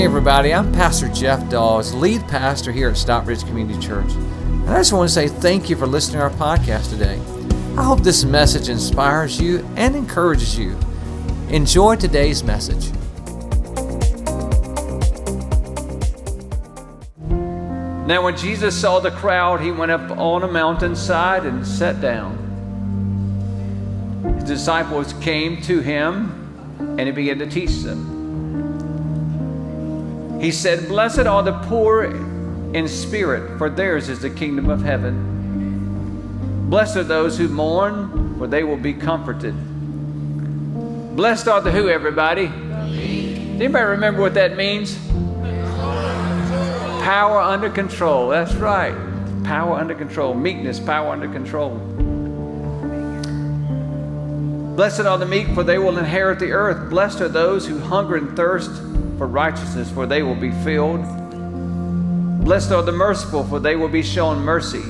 Hey, everybody, I'm Pastor Jeff Dawes, lead pastor here at Stockbridge Community Church. And I just want to say thank you for listening to our podcast today. I hope this message inspires you and encourages you. Enjoy today's message. Now, when Jesus saw the crowd, he went up on a mountainside and sat down. His disciples came to him and he began to teach them. He said, Blessed are the poor in spirit, for theirs is the kingdom of heaven. Blessed are those who mourn, for they will be comforted. Blessed are the who, everybody? Anybody remember what that means? Power under control. That's right. Power under control. Meekness, power under control. Blessed are the meek, for they will inherit the earth. Blessed are those who hunger and thirst for righteousness, for they will be filled. Blessed are the merciful, for they will be shown mercy.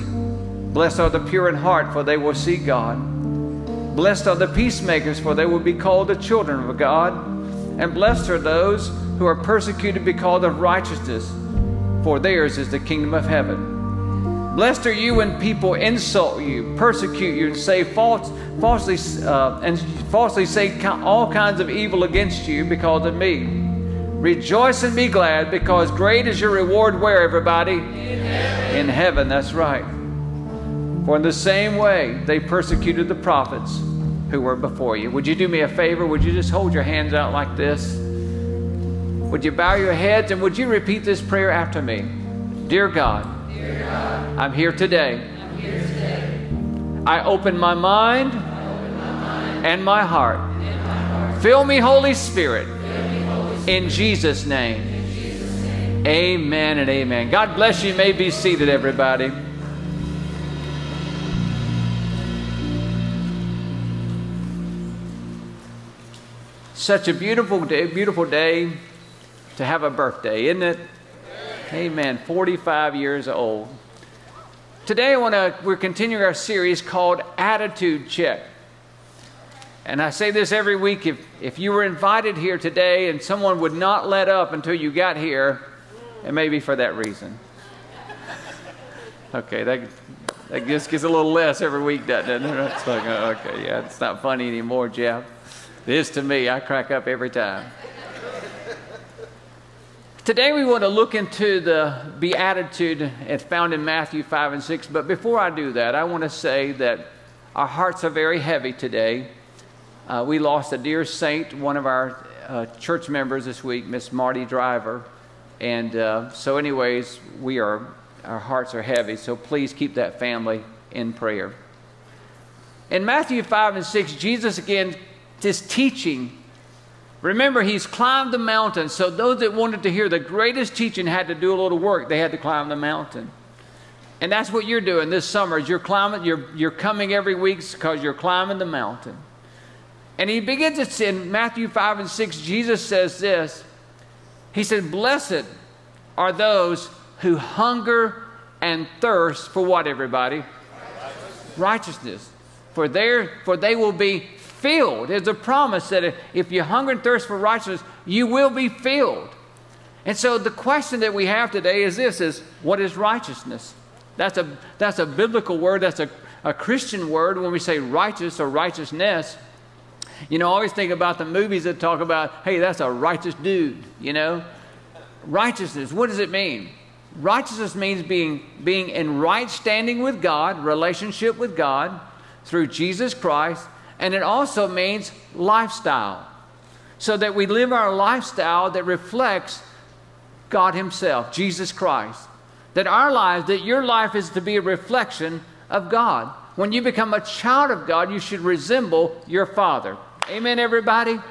Blessed are the pure in heart, for they will see God. Blessed are the peacemakers, for they will be called the children of God. And blessed are those who are persecuted because of righteousness, for theirs is the kingdom of heaven. Blessed are you when people insult you, persecute you, and say false, falsely uh, and falsely say all kinds of evil against you because of me. Rejoice and be glad because great is your reward where, everybody? In heaven. In heaven, that's right. For in the same way they persecuted the prophets who were before you. Would you do me a favor? Would you just hold your hands out like this? Would you bow your heads and would you repeat this prayer after me? Dear God, Dear God I'm, here today. I'm here today. I open my mind, open my mind and, my heart. and my heart. Fill me, Holy Spirit in Jesus' name. Amen and amen. God bless you. you may be seated, everybody. Such a beautiful day, beautiful day to have a birthday, isn't it? Amen. 45 years old. Today I want to we're continuing our series called Attitude Check. And I say this every week if, if you were invited here today and someone would not let up until you got here, it may be for that reason. okay, that, that just gets a little less every week, doesn't it? It's like, oh, okay, yeah, it's not funny anymore, Jeff. It is to me. I crack up every time. Today we want to look into the beatitude as found in Matthew 5 and 6. But before I do that, I want to say that our hearts are very heavy today uh, we lost a dear saint, one of our uh, church members this week, Miss Marty Driver. And uh, so, anyways, we are, our hearts are heavy. So please keep that family in prayer. In Matthew 5 and 6, Jesus again is teaching. Remember, he's climbed the mountain. So, those that wanted to hear the greatest teaching had to do a little work. They had to climb the mountain. And that's what you're doing this summer. Is you're climbing, you're, you're coming every week because you're climbing the mountain. And he begins it in Matthew 5 and 6. Jesus says this He said, Blessed are those who hunger and thirst for what, everybody? Righteousness. Righteousness. For, there, for they will be filled. There's a promise that if you hunger and thirst for righteousness, you will be filled. And so the question that we have today is this is what is righteousness? That's a, that's a biblical word, that's a, a Christian word when we say righteous or righteousness. You know, I always think about the movies that talk about, hey, that's a righteous dude, you know? Righteousness, what does it mean? Righteousness means being, being in right standing with God, relationship with God through Jesus Christ, and it also means lifestyle. So that we live our lifestyle that reflects God Himself, Jesus Christ. That our lives, that your life is to be a reflection of God. When you become a child of God, you should resemble your Father. Amen, everybody? Amen.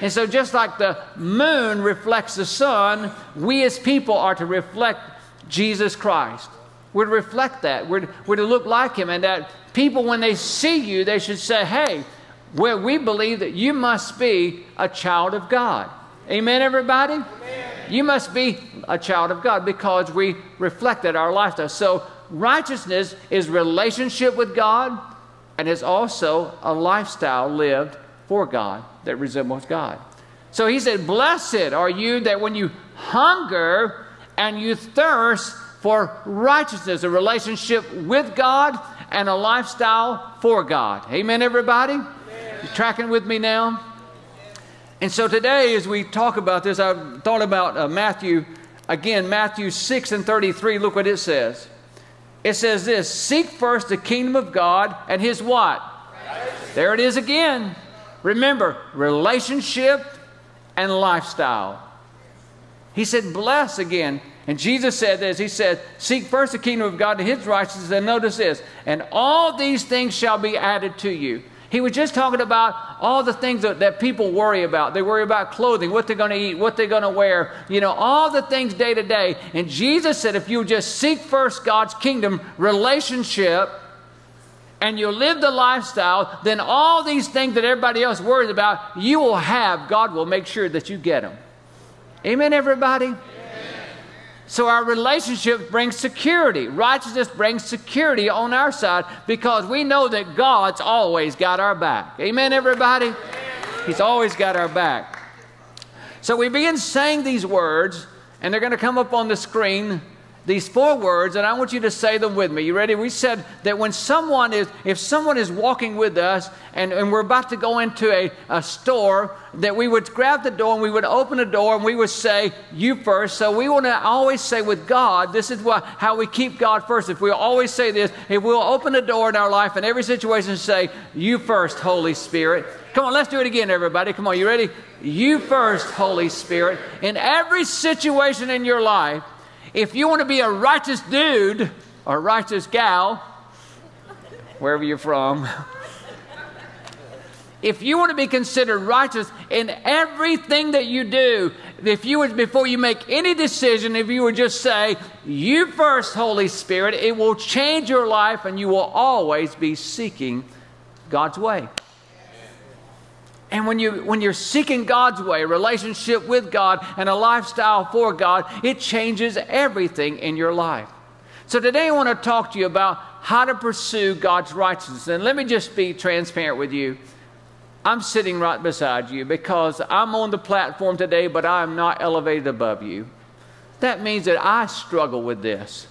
And so, just like the moon reflects the sun, we as people are to reflect Jesus Christ. We're to reflect that. We're, we're to look like Him. And that people, when they see you, they should say, hey, well, we believe that you must be a child of God. Amen, everybody? Amen. You must be a child of God because we reflected our lifestyle. So, righteousness is relationship with God and is also a lifestyle lived for God that resembles God. So he said, Blessed are you that when you hunger and you thirst for righteousness, a relationship with God and a lifestyle for God. Amen, everybody? Amen. Tracking with me now? And so today, as we talk about this, I've thought about uh, Matthew, again, Matthew 6 and 33. Look what it says. It says this Seek first the kingdom of God and his what? There it is again. Remember, relationship and lifestyle. He said, bless again. And Jesus said this He said, Seek first the kingdom of God and his righteousness. And notice this, and all these things shall be added to you. He was just talking about all the things that, that people worry about. They worry about clothing, what they're going to eat, what they're going to wear, you know, all the things day to day. And Jesus said, if you just seek first God's kingdom relationship, and you live the lifestyle, then all these things that everybody else worries about, you will have. God will make sure that you get them. Amen, everybody? So our relationship brings security. Righteousness brings security on our side because we know that God's always got our back. Amen, everybody? He's always got our back. So we begin saying these words, and they're going to come up on the screen these four words, and I want you to say them with me. You ready? We said that when someone is, if someone is walking with us and, and we're about to go into a, a store, that we would grab the door and we would open the door and we would say, You first. So we want to always say with God, this is what, how we keep God first. If we always say this, if we'll open the door in our life in every situation say, You first, Holy Spirit. Come on, let's do it again, everybody. Come on, you ready? You first, Holy Spirit. In every situation in your life, if you want to be a righteous dude or righteous gal, wherever you're from, if you want to be considered righteous in everything that you do, if you would, before you make any decision, if you would just say, You first, Holy Spirit, it will change your life and you will always be seeking God's way. And when, you, when you're seeking God's way, a relationship with God, and a lifestyle for God, it changes everything in your life. So today I want to talk to you about how to pursue God's righteousness. And let me just be transparent with you. I'm sitting right beside you because I'm on the platform today, but I am not elevated above you. That means that I struggle with this.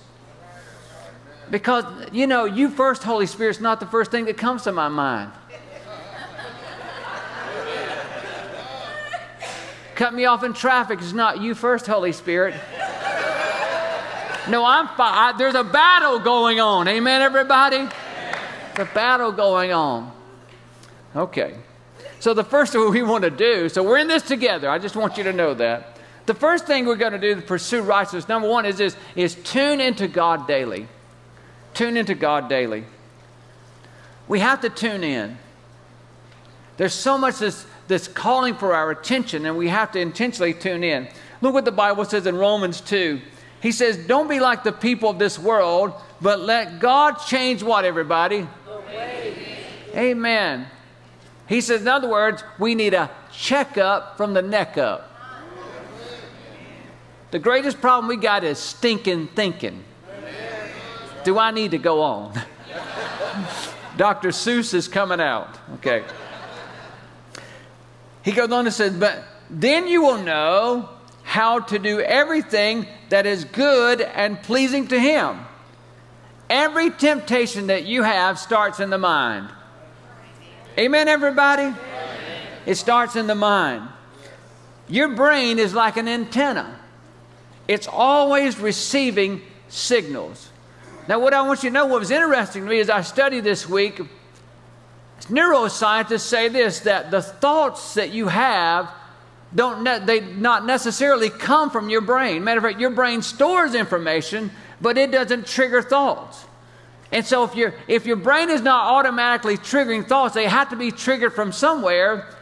Because, you know, you first, Holy Spirit, is not the first thing that comes to my mind. Cut me off in traffic. It's not you first, Holy Spirit. No, I'm fine. There's a battle going on. Amen, everybody? The battle going on. Okay. So, the first thing we want to do, so we're in this together. I just want you to know that. The first thing we're going to do to pursue righteousness, number one, is this, is tune into God daily. Tune into God daily. We have to tune in. There's so much this that's calling for our attention, and we have to intentionally tune in. Look what the Bible says in Romans 2. He says, Don't be like the people of this world, but let God change what, everybody? Amen. He says, in other words, we need a checkup from the neck up. The greatest problem we got is stinking thinking. Do I need to go on? Dr. Seuss is coming out. Okay. He goes on and says, But then you will know how to do everything that is good and pleasing to Him. Every temptation that you have starts in the mind. Amen, everybody? Amen. It starts in the mind. Your brain is like an antenna, it's always receiving signals. Now, what I want you to know, what was interesting to me as I studied this week, neuroscientists say this that the thoughts that you have don't ne- they not necessarily come from your brain. Matter of fact, your brain stores information, but it doesn't trigger thoughts. And so if your if your brain is not automatically triggering thoughts, they have to be triggered from somewhere.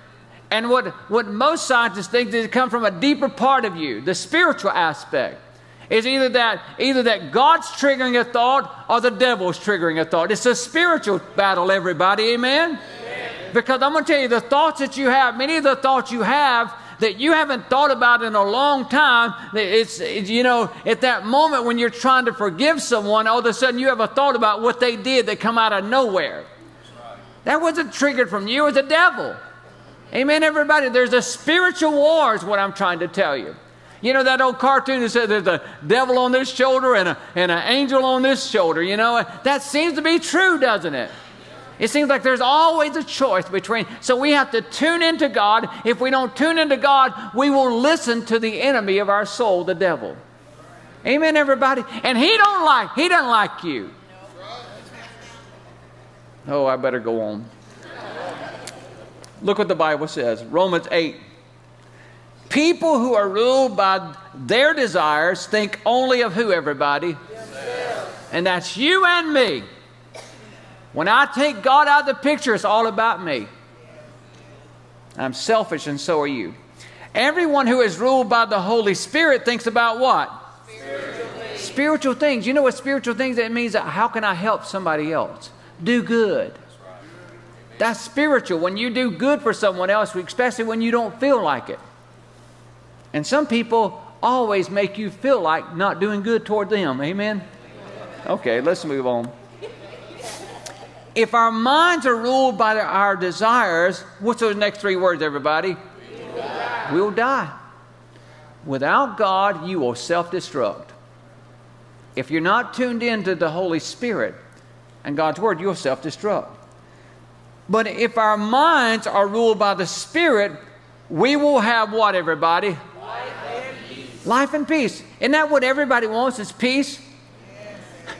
And what, what most scientists think is it come from a deeper part of you, the spiritual aspect is either that either that God's triggering a thought or the devil's triggering a thought. It's a spiritual battle, everybody. Amen. Amen. Because I'm going to tell you, the thoughts that you have, many of the thoughts you have that you haven't thought about in a long time. It's, it's, you know, at that moment when you're trying to forgive someone, all of a sudden you have a thought about what they did that come out of nowhere. That wasn't triggered from you, it was the devil. Amen, everybody. There's a spiritual war, is what I'm trying to tell you. You know that old cartoon that says there's a devil on this shoulder and, a, and an angel on this shoulder, you know? That seems to be true, doesn't it? It seems like there's always a choice between. So we have to tune into God. If we don't tune into God, we will listen to the enemy of our soul, the devil. Amen, everybody. And he don't like. He doesn't like you. Oh, I better go on. Look what the Bible says. Romans 8. People who are ruled by their desires think only of who, everybody? And that's you and me. When I take God out of the picture, it's all about me. I'm selfish, and so are you. Everyone who is ruled by the Holy Spirit thinks about what? Spiritual things. Spiritual things. You know what spiritual things that means? How can I help somebody else? Do good. That's spiritual. When you do good for someone else, especially when you don't feel like it. And some people always make you feel like not doing good toward them. Amen? Okay, let's move on. If our minds are ruled by our desires, what's those next three words, everybody? We will die. We will die. Without God, you will self destruct. If you're not tuned into the Holy Spirit and God's Word, you'll self destruct. But if our minds are ruled by the Spirit, we will have what, everybody? Life and peace. Life and peace. Isn't that what everybody wants? Is peace?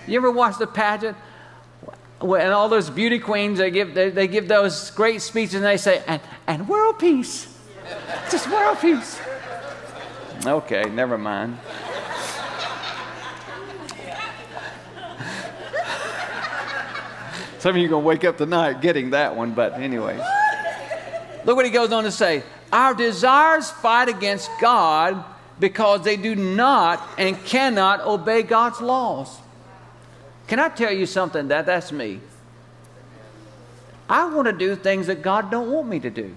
You ever watch the pageant? and all those beauty queens, they give, they, they give those great speeches and they say, and, and world peace. Just world peace. Okay, never mind. Some of you are going to wake up tonight getting that one, but anyway. Look what he goes on to say. Our desires fight against God because they do not and cannot obey God's laws. Can I tell you something? That that's me. I want to do things that God don't want me to do.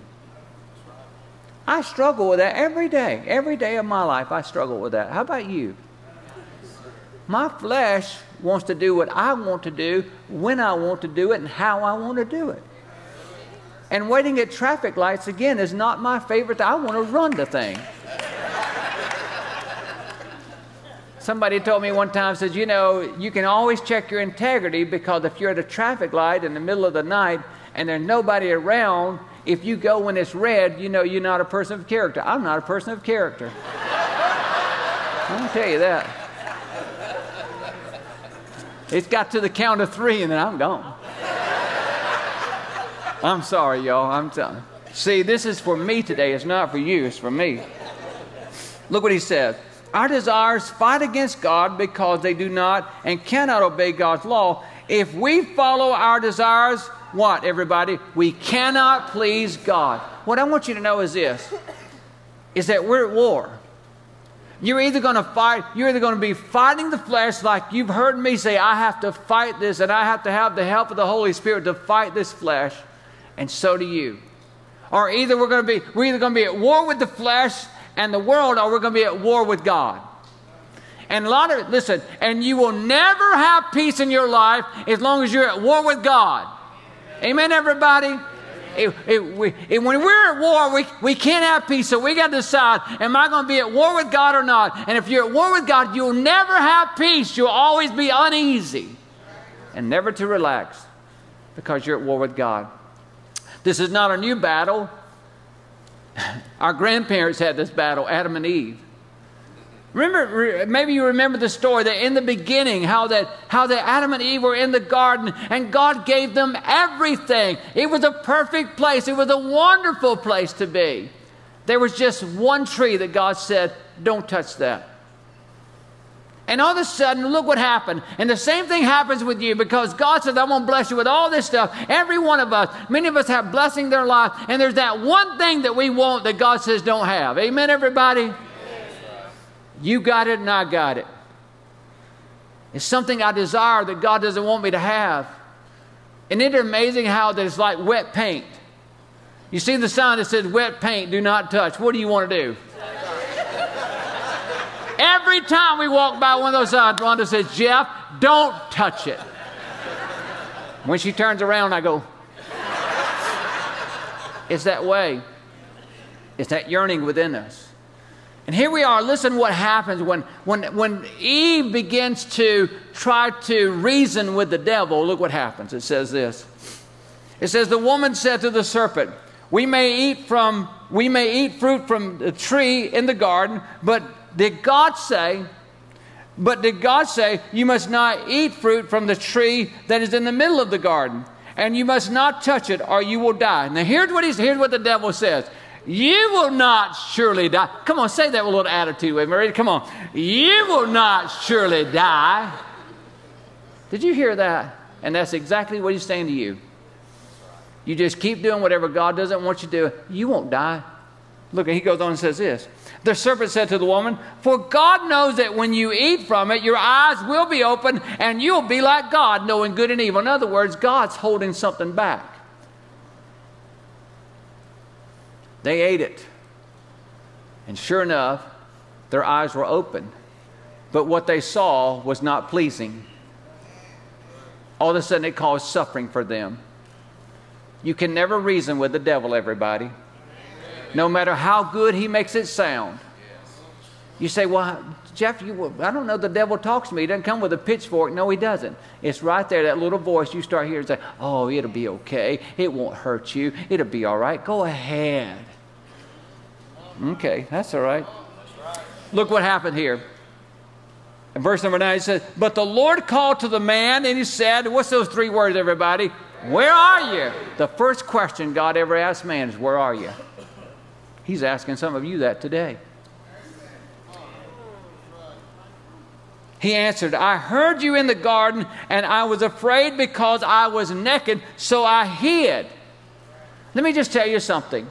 I struggle with that every day. Every day of my life, I struggle with that. How about you? My flesh wants to do what I want to do, when I want to do it, and how I want to do it. And waiting at traffic lights, again, is not my favorite. I want to run the thing. Somebody told me one time, says, you know, you can always check your integrity because if you're at a traffic light in the middle of the night and there's nobody around, if you go when it's red, you know you're not a person of character. I'm not a person of character. Let me tell you that. It's got to the count of three and then I'm gone. I'm sorry, y'all. I'm sorry. See, this is for me today. It's not for you, it's for me. Look what he says. Our desires fight against God because they do not and cannot obey God's law. If we follow our desires, what, everybody? We cannot please God. What I want you to know is this is that we're at war. You're either going to fight, you're either going to be fighting the flesh, like you've heard me say, I have to fight this and I have to have the help of the Holy Spirit to fight this flesh, and so do you. Or either we're going to be, we're either going to be at war with the flesh and the world, or we're going to be at war with God. And a lot of, listen, and you will never have peace in your life as long as you're at war with God. Amen, everybody? It, it, we, it, when we're at war, we, we can't have peace, so we got to decide am I going to be at war with God or not? And if you're at war with God, you'll never have peace. You'll always be uneasy and never to relax because you're at war with God. This is not a new battle. Our grandparents had this battle, Adam and Eve. Remember, maybe you remember the story that in the beginning, how that how that Adam and Eve were in the garden, and God gave them everything. It was a perfect place. It was a wonderful place to be. There was just one tree that God said, "Don't touch that." And all of a sudden, look what happened. And the same thing happens with you because God says, I'm going to bless you with all this stuff. Every one of us, many of us have blessing in their life. And there's that one thing that we want that God says don't have. Amen, everybody? You got it and I got it. It's something I desire that God doesn't want me to have. And isn't it amazing how there's like wet paint? You see the sign that says wet paint, do not touch. What do you want to do? Every time we walk by one of those signs, Rhonda says, Jeff, don't touch it. When she turns around, I go, It's that way. It's that yearning within us. And here we are. Listen what happens when, when, when Eve begins to try to reason with the devil. Look what happens. It says this. It says, The woman said to the serpent, We may eat from we may eat fruit from the tree in the garden, but did God say, but did God say, You must not eat fruit from the tree that is in the middle of the garden, and you must not touch it, or you will die? Now here's what he's here's what the devil says. You will not surely die. Come on, say that with a little attitude with me. Come on. You will not surely die. Did you hear that? And that's exactly what he's saying to you. You just keep doing whatever God doesn't want you to do. You won't die. Look, he goes on and says this. The serpent said to the woman, For God knows that when you eat from it, your eyes will be open and you'll be like God, knowing good and evil. In other words, God's holding something back. They ate it. And sure enough, their eyes were open. But what they saw was not pleasing. All of a sudden, it caused suffering for them. You can never reason with the devil, everybody. No matter how good he makes it sound. You say, Well, Jeff, you, I don't know, the devil talks to me. He doesn't come with a pitchfork. No, he doesn't. It's right there, that little voice you start hearing say, Oh, it'll be okay. It won't hurt you. It'll be all right. Go ahead. Okay, that's all right. Look what happened here. In verse number nine, it says, But the Lord called to the man and he said, What's those three words, everybody? Where are you? The first question God ever asked man is, Where are you? He's asking some of you that today. He answered, I heard you in the garden, and I was afraid because I was naked, so I hid. Let me just tell you something.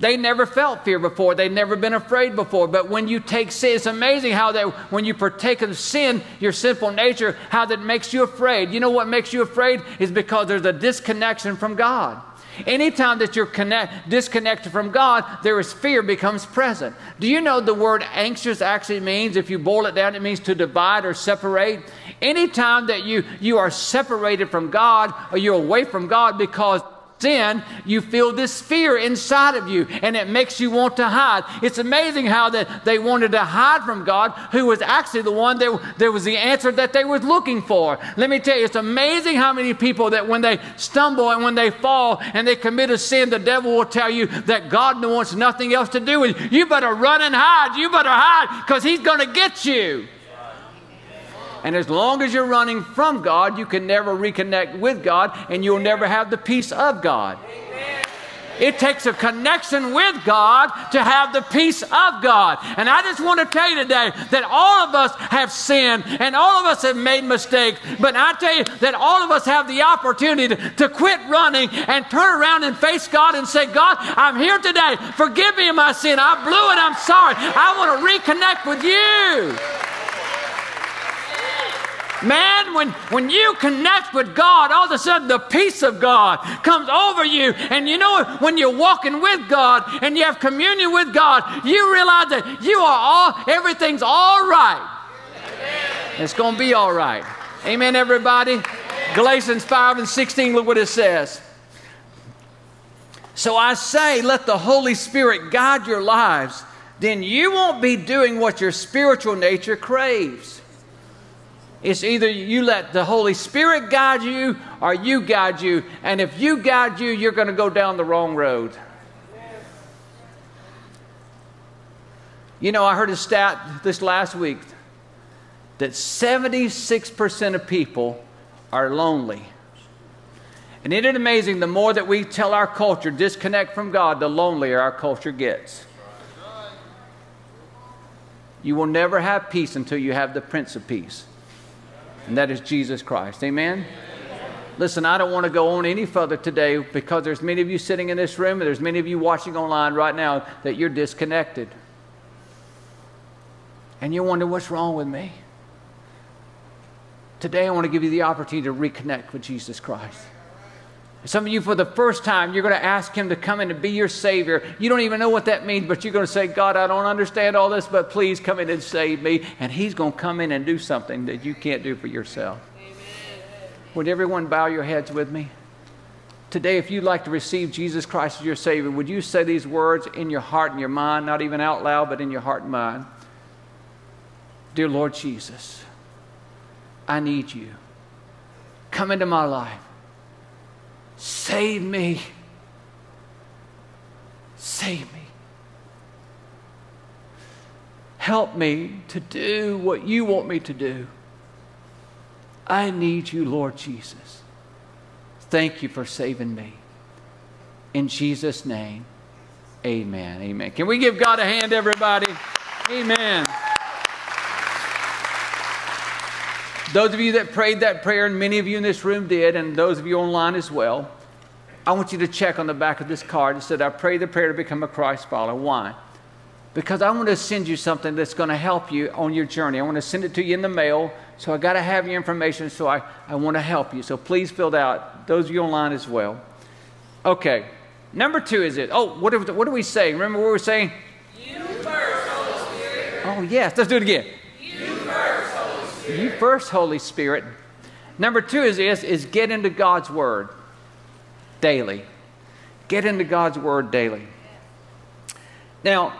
They never felt fear before. They'd never been afraid before. But when you take sin, it's amazing how that when you partake of sin, your sinful nature, how that makes you afraid. You know what makes you afraid is because there's a disconnection from God. Anytime that you're connect, disconnected from God, there is fear becomes present. Do you know the word anxious actually means, if you boil it down, it means to divide or separate? Anytime that you, you are separated from God or you're away from God because sin, you feel this fear inside of you and it makes you want to hide. It's amazing how that they wanted to hide from God, who was actually the one that there was the answer that they were looking for. Let me tell you, it's amazing how many people that when they stumble and when they fall and they commit a sin, the devil will tell you that God wants nothing else to do with you. You better run and hide. You better hide because he's going to get you. And as long as you're running from God, you can never reconnect with God and you'll never have the peace of God. It takes a connection with God to have the peace of God. And I just want to tell you today that all of us have sinned and all of us have made mistakes. But I tell you that all of us have the opportunity to, to quit running and turn around and face God and say, God, I'm here today. Forgive me of my sin. I blew it. I'm sorry. I want to reconnect with you. Man, when, when you connect with God, all of a sudden the peace of God comes over you. And you know, when you're walking with God and you have communion with God, you realize that you are all, everything's all right. Amen. It's going to be all right. Amen, everybody? Amen. Galatians 5 and 16, look what it says. So I say, let the Holy Spirit guide your lives. Then you won't be doing what your spiritual nature craves. It's either you let the Holy Spirit guide you or you guide you. And if you guide you, you're going to go down the wrong road. You know, I heard a stat this last week that 76% of people are lonely. And isn't it amazing? The more that we tell our culture disconnect from God, the lonelier our culture gets. You will never have peace until you have the Prince of Peace and that is Jesus Christ. Amen? Listen, I don't want to go on any further today because there's many of you sitting in this room and there's many of you watching online right now that you're disconnected. And you wonder what's wrong with me. Today I want to give you the opportunity to reconnect with Jesus Christ. Some of you, for the first time, you're going to ask Him to come in and be your Savior. You don't even know what that means, but you're going to say, God, I don't understand all this, but please come in and save me. And He's going to come in and do something that you can't do for yourself. Amen. Would everyone bow your heads with me? today, if you'd like to receive Jesus Christ as your Savior, would you say these words in your heart and your mind, not even out loud, but in your heart and mind? Dear Lord Jesus, I need you. Come into my life. Save me. Save me. Help me to do what you want me to do. I need you, Lord Jesus. Thank you for saving me. In Jesus' name, amen. Amen. Can we give God a hand, everybody? Amen. Those of you that prayed that prayer, and many of you in this room did, and those of you online as well, I want you to check on the back of this card. It said, I pray the prayer to become a Christ follower. Why? Because I want to send you something that's going to help you on your journey. I want to send it to you in the mail. So I got to have your information, so I, I want to help you. So please fill it out. Those of you online as well. Okay. Number two is it. Oh, what, are, what do we say? Remember what we were saying? You first, Holy Spirit. Oh, yes. Let's do it again. You first, Holy Spirit. You first, Holy Spirit. Number two is this, is get into God's Word daily. Get into God's Word daily. Now,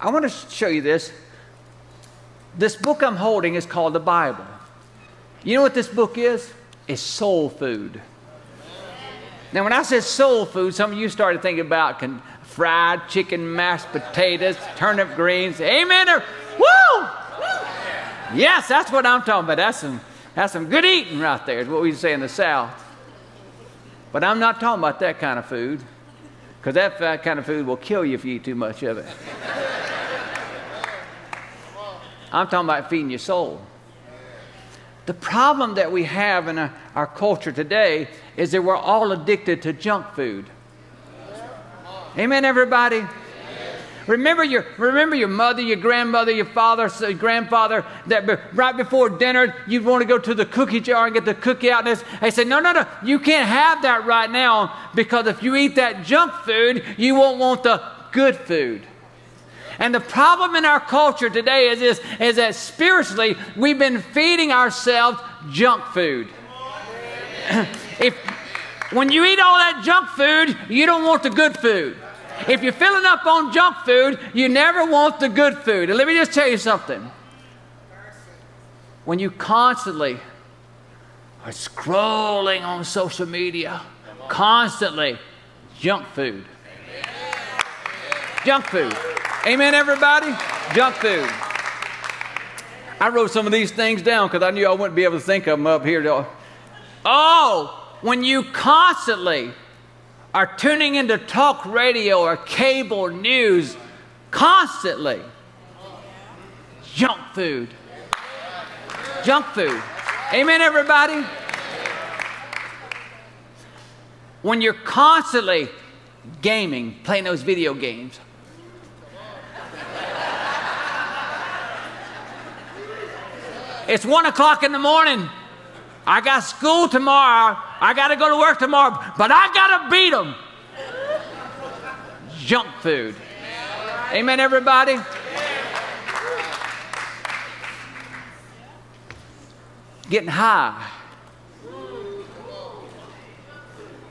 I want to show you this. This book I'm holding is called the Bible. You know what this book is? It's soul food. Now, when I said soul food, some of you started thinking about fried chicken, mashed potatoes, turnip greens. Amen. Or, woo! Yes, that's what I'm talking about. That's some, that's some good eating right there, is what we say in the South. But I'm not talking about that kind of food, because that kind of food will kill you if you eat too much of it. I'm talking about feeding your soul. The problem that we have in our, our culture today is that we're all addicted to junk food. Amen, everybody? Remember your, remember your mother, your grandmother, your father, your grandfather, that be, right before dinner, you'd want to go to the cookie jar and get the cookie out. And they said, no, no, no, you can't have that right now because if you eat that junk food, you won't want the good food. And the problem in our culture today is this, is that spiritually we've been feeding ourselves junk food. if when you eat all that junk food, you don't want the good food. If you're filling up on junk food, you never want the good food. And let me just tell you something. When you constantly are scrolling on social media, constantly junk food. Junk food. Amen, everybody? Junk food. I wrote some of these things down because I knew I wouldn't be able to think of them up here. Oh, when you constantly are tuning into talk radio or cable news, constantly, junk food. Junk food. Amen, everybody? When you're constantly gaming, playing those video games, It's one o'clock in the morning. I got school tomorrow. I got to go to work tomorrow, but I got to beat them. Junk food. Amen, everybody? Getting high.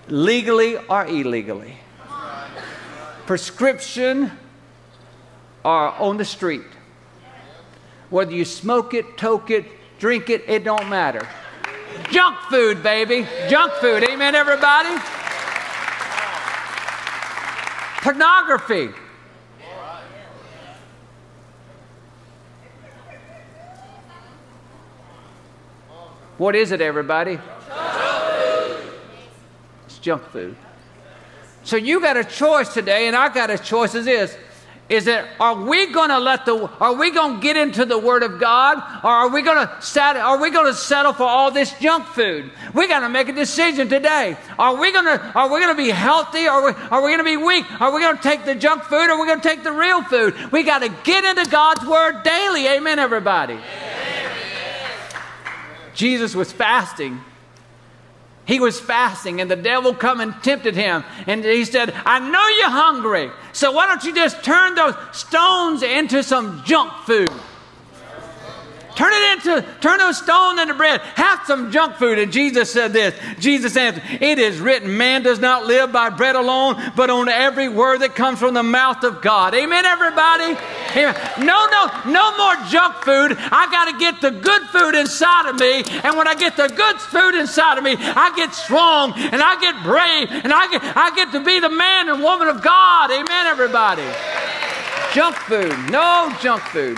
Legally or illegally. Prescription or on the street. Whether you smoke it, toke it, drink it, it don't matter. Junk food, baby. Junk food. Amen, everybody? Pornography. What is it, everybody? It's junk food. So you got a choice today, and I got a choice is this is that are we going to let the are we going to get into the word of god? Or are we going to settle are we going to settle for all this junk food? We got to make a decision today. Are we going to are we going to be healthy? Or are we, are we going to be weak? Are we going to take the junk food? Or are we going to take the real food? We got to get into god's word daily. Amen everybody. Amen. jesus was fasting he was fasting, and the devil come and tempted him. And he said, I know you're hungry, so why don't you just turn those stones into some junk food? Turn it into, turn those stones into bread. Have some junk food. And Jesus said this. Jesus answered, It is written, man does not live by bread alone, but on every word that comes from the mouth of God. Amen, everybody? Amen. No, no, no more junk food. I got to get the good food inside of me. And when I get the good food inside of me, I get strong and I get brave and I get, I get to be the man and woman of God. Amen, everybody? Junk food. No junk food.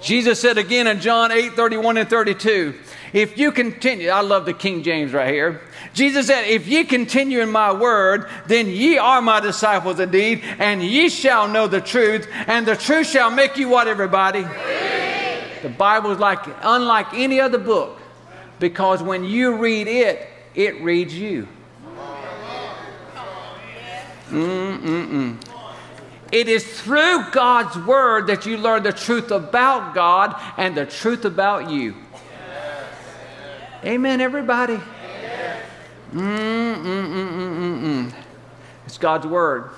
Jesus said again in John 8 31 and 32, if you continue, I love the King James right here. Jesus said, If ye continue in my word, then ye are my disciples indeed, and ye shall know the truth, and the truth shall make you what, everybody? The Bible is like unlike any other book, because when you read it, it reads you. Mm-mm-mm. It is through God's word that you learn the truth about God and the truth about you. Amen, everybody. Mm-mm-mm-mm-mm. It's God's word.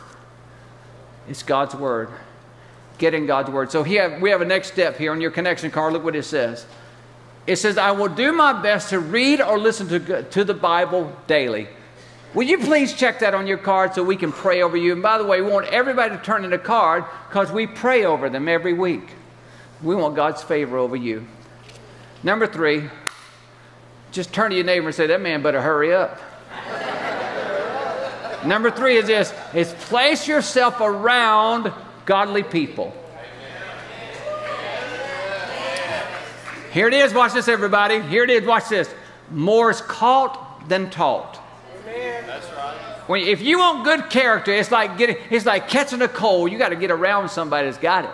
It's God's word. Get in God's word. So we have a next step here on your connection card. Look what it says. It says, I will do my best to read or listen to, to the Bible daily. Will you please check that on your card so we can pray over you? And by the way, we want everybody to turn in a card because we pray over them every week. We want God's favor over you. Number three, just turn to your neighbor and say, That man better hurry up. Number three is this is place yourself around godly people. Here it is, watch this, everybody. Here it is, watch this. More is caught than taught. That's right. When, if you want good character, it's like getting it's like catching a cold. You got to get around somebody that's got it.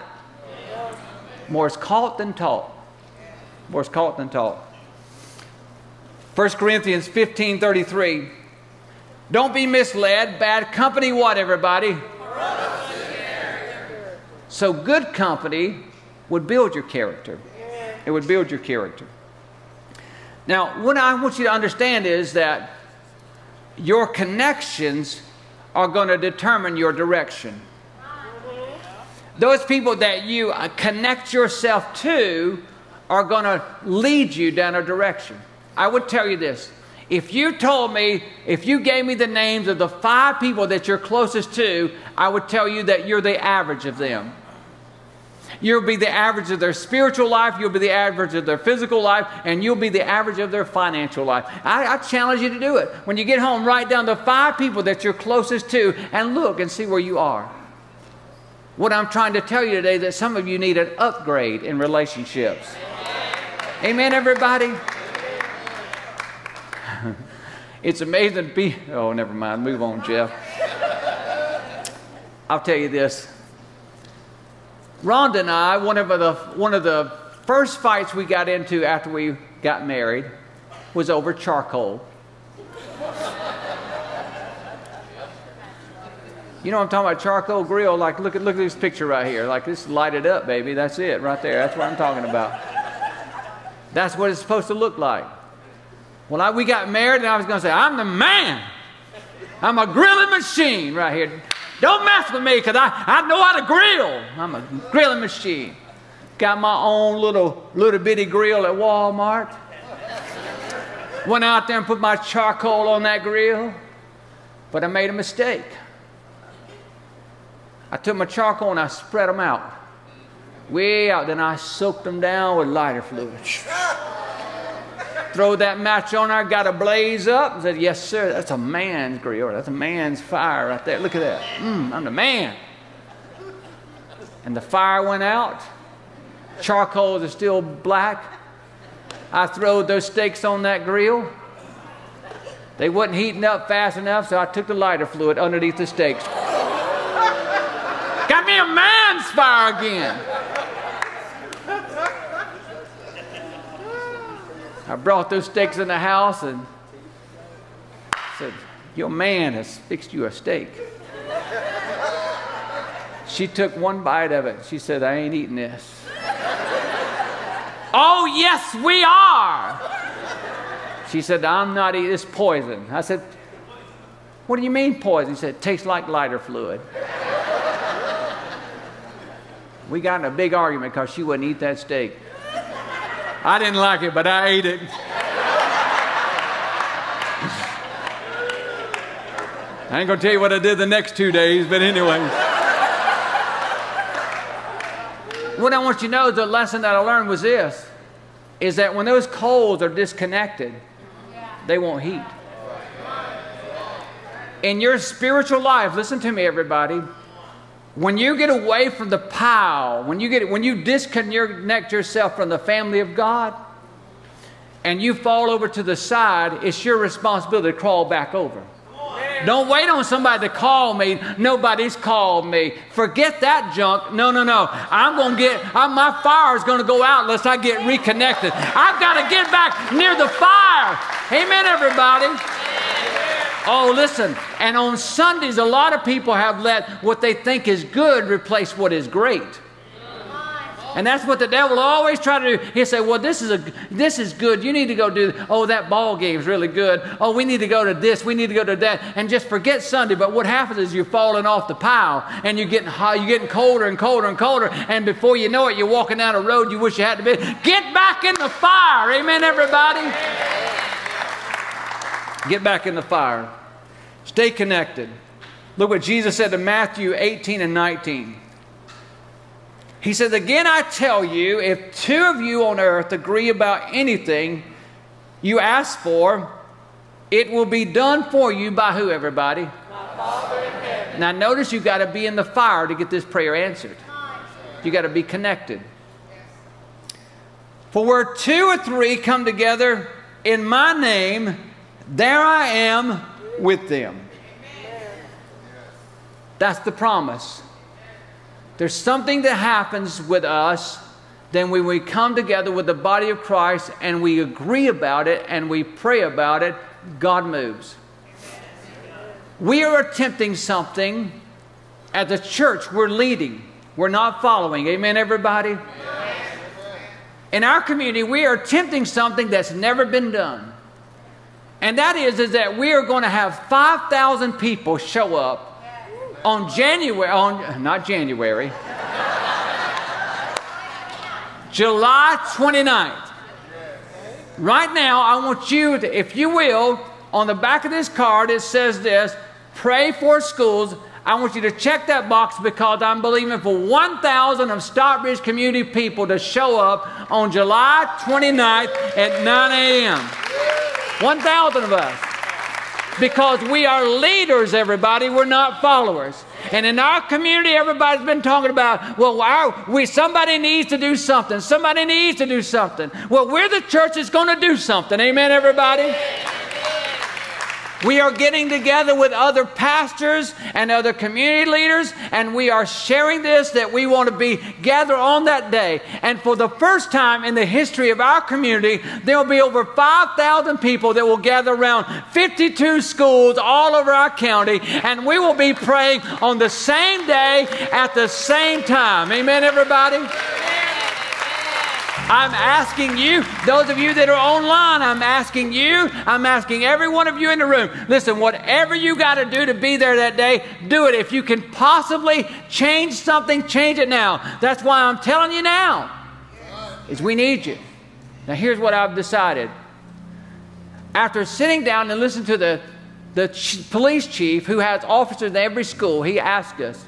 More is caught than taught. More is caught than taught. 1 Corinthians 15 33. Don't be misled. Bad company, what, everybody? So, good company would build your character. It would build your character. Now, what I want you to understand is that your connections are going to determine your direction. Those people that you uh, connect yourself to are going to lead you down a direction. I would tell you this. If you told me, if you gave me the names of the five people that you're closest to, I would tell you that you're the average of them. You'll be the average of their spiritual life, you'll be the average of their physical life, and you'll be the average of their financial life. I, I, challenge you to do it. When you get home, write down the five people that you're closest to and look and see where you are. What I'm trying to tell you today is that some of you need an upgrade in relationships. Amen, everybody? It's amazing to be. Oh, never mind. Move on, Jeff. I'll tell you this. Rhonda and I, one of the one of the first fights we got into after we got married was over charcoal. You know I'm talking about charcoal grill? Like look at look at this picture right here. Like this light it up, baby. That's it right there. That's what I'm talking about. That's what it's supposed to look like. When I, we got married, and I was going to say, I'm the man. I'm a grilling machine right here. Don't mess with me because I, I know how to grill. I'm a grilling machine. Got my own little, little bitty grill at Walmart. Went out there and put my charcoal on that grill, but I made a mistake. I took my charcoal and I spread them out. Way out, then I soaked them down with lighter fluid. Throw that match on there, got a blaze up, and said, Yes, sir, that's a man's grill. That's a man's fire right there. Look at that. Mm, I'm the man. And the fire went out. Charcoal is still black. I throwed those steaks on that grill. They wasn't heating up fast enough, so I took the lighter fluid underneath the steaks. Got me a man's fire again. I brought those steaks in the house and said, Your man has fixed you a steak. She took one bite of it. She said, I ain't eating this. oh, yes, we are. She said, I'm not eating this poison. I said, What do you mean poison? She said, It tastes like lighter fluid. we got in a big argument because she wouldn't eat that steak. I didn't like it, but I ate it. I ain't gonna tell you what I did the next two days, but anyway. what I want you to know, the lesson that I learned was this is that when those coals are disconnected, they won't heat. In your spiritual life, listen to me, everybody. When you get away from the pile, when you get when you disconnect yourself from the family of God, and you fall over to the side, it's your responsibility to crawl back over. Don't wait on somebody to call me. Nobody's called me. Forget that junk. No, no, no. I'm going to get, I'm, my fire is going to go out unless I get reconnected. I've got to get back near the fire. Amen, everybody. Oh, listen. And on Sundays, a lot of people have let what they think is good replace what is great. And that's what the devil always try to do. He'll say, Well, this is a this is good. You need to go do, oh, that ball game's really good. Oh, we need to go to this, we need to go to that, and just forget Sunday. But what happens is you're falling off the pile and you're getting hot, you're getting colder and colder and colder, and before you know it, you're walking down a road you wish you had to be. Get back in the fire. Amen, everybody. Get back in the fire. Stay connected. Look what Jesus said to Matthew 18 and 19. He says, Again, I tell you, if two of you on earth agree about anything you ask for, it will be done for you by who, everybody? Now, notice you've got to be in the fire to get this prayer answered. You got to be connected. For where two or three come together in my name, there I am with them. That's the promise. There's something that happens with us then when we come together with the body of Christ and we agree about it and we pray about it, God moves. We are attempting something at the church we're leading. We're not following. Amen, everybody? In our community, we are attempting something that's never been done. And that is, is that we are going to have 5,000 people show up on January, on not January, July 29th. Right now, I want you to, if you will, on the back of this card, it says this pray for schools. I want you to check that box because I'm believing for 1,000 of Stockbridge community people to show up on July 29th at 9 a.m. 1,000 of us because we are leaders, everybody. We're not followers. And in our community, everybody's been talking about, well, our, we, somebody needs to do something. Somebody needs to do something. Well, we're the church that's going to do something. Amen, everybody? We are getting together with other pastors and other community leaders, and we are sharing this that we want to be gathered on that day. And for the first time in the history of our community, there will be over 5,000 people that will gather around 52 schools all over our county, and we will be praying on the same day at the same time. Amen, everybody? I'm asking you, those of you that are online, I'm asking you, I'm asking every one of you in the room. Listen, whatever you got to do to be there that day, do it. If you can possibly change something, change it now. That's why I'm telling you now. Is we need you. Now here's what I've decided. After sitting down and listening to the the ch- police chief who has officers in every school, he asked us,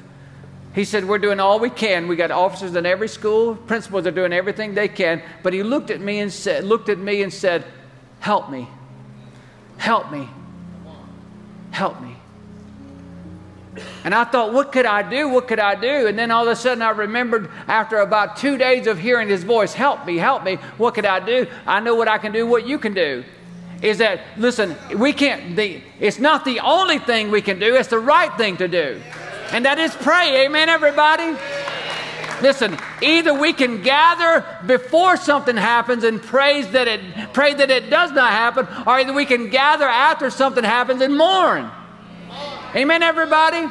he said, We're doing all we can. We got officers in every school, principals are doing everything they can. But he looked at me and said, looked at me and said, Help me. Help me. Help me. And I thought, what could I do? What could I do? And then all of a sudden I remembered after about two days of hearing his voice, help me, help me. What could I do? I know what I can do, what you can do. Is that, listen, we can't, the, it's not the only thing we can do, it's the right thing to do and that is pray. Amen, everybody? Listen, either we can gather before something happens and praise that it pray that it does not happen, or either we can gather after something happens and mourn. Amen, everybody?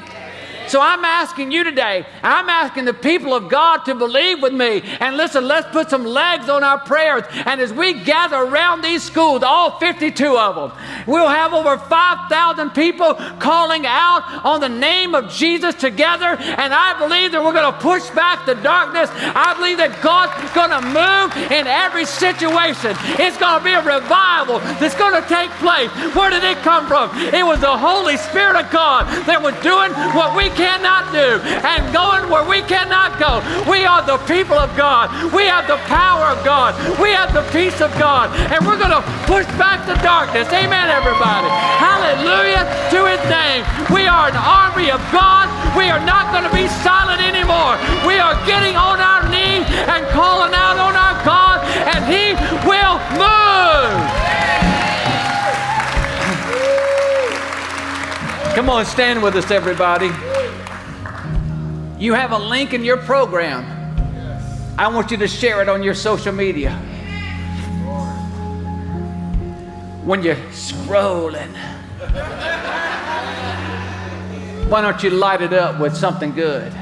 So I'm asking you today, I'm asking the people of God to believe with me. And listen, let's put some legs on our prayers. And as we gather around these schools, all 52 of them, we'll have over 5,000 people calling out on the name of Jesus together. And I believe that we're going to push back the darkness. I believe that God's going to move in every situation. It's going to be a revival that's going to take place. Where did it come from? It was the Holy Spirit of God that was doing what we cannot do and going where we cannot go. We are the people of God. We have the power of God. We have the peace of God. And we're going to push back the darkness. Amen, everybody. Hallelujah to his name. We are an army of God. We are not going to be silent anymore. We are getting on our knees and calling out on our God, and he will move. Come on, stand with us, everybody. You have a link in your program. I want you to share it on your social media. When you're scrolling, why don't you light it up with something good?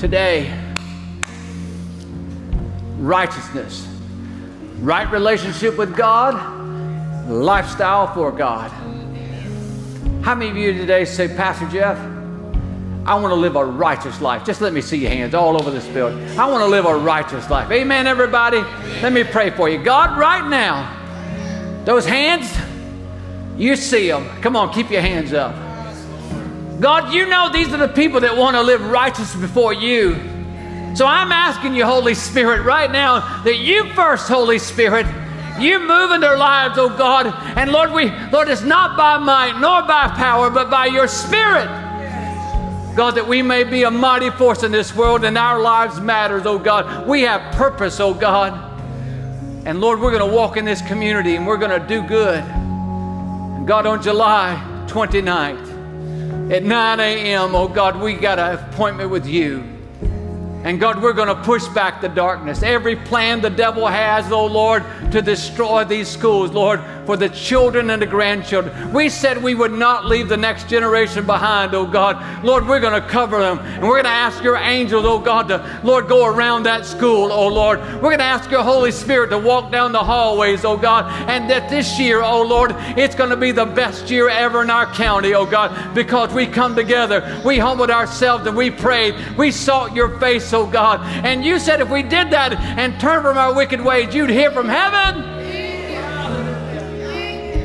Today, righteousness, right relationship with God, lifestyle for God. How many of you today say, Pastor Jeff, I want to live a righteous life? Just let me see your hands all over this building. I want to live a righteous life. Amen, everybody? Let me pray for you. God, right now, those hands, you see them. Come on, keep your hands up. God, you know these are the people that want to live righteous before you. So I'm asking you, Holy Spirit, right now that you first, Holy Spirit, you move in their lives, oh God. And Lord, we Lord, it's not by might nor by power, but by your spirit. God, that we may be a mighty force in this world and our lives matters, oh God. We have purpose, oh God. And Lord, we're going to walk in this community and we're going to do good. And God, on July 29th at 9 a.m., oh God, we got an appointment with you. And God, we're going to push back the darkness. Every plan the devil has, oh Lord, to destroy these schools, Lord, for the children and the grandchildren. We said we would not leave the next generation behind, oh God. Lord, we're going to cover them. And we're going to ask your angels, oh God, to, Lord, go around that school, oh Lord. We're going to ask your Holy Spirit to walk down the hallways, oh God. And that this year, oh Lord, it's going to be the best year ever in our county, oh God, because we come together. We humbled ourselves and we prayed. We sought your face, oh God. And you said if we did that and turned from our wicked ways, you'd hear from heaven.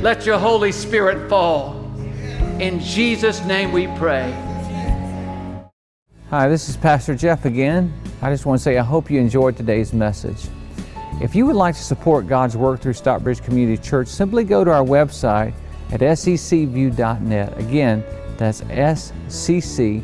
Let your Holy Spirit fall. In Jesus' name we pray. Hi, this is Pastor Jeff again. I just want to say I hope you enjoyed today's message. If you would like to support God's work through Stockbridge Community Church, simply go to our website at sccview.net. Again, that's sccview.net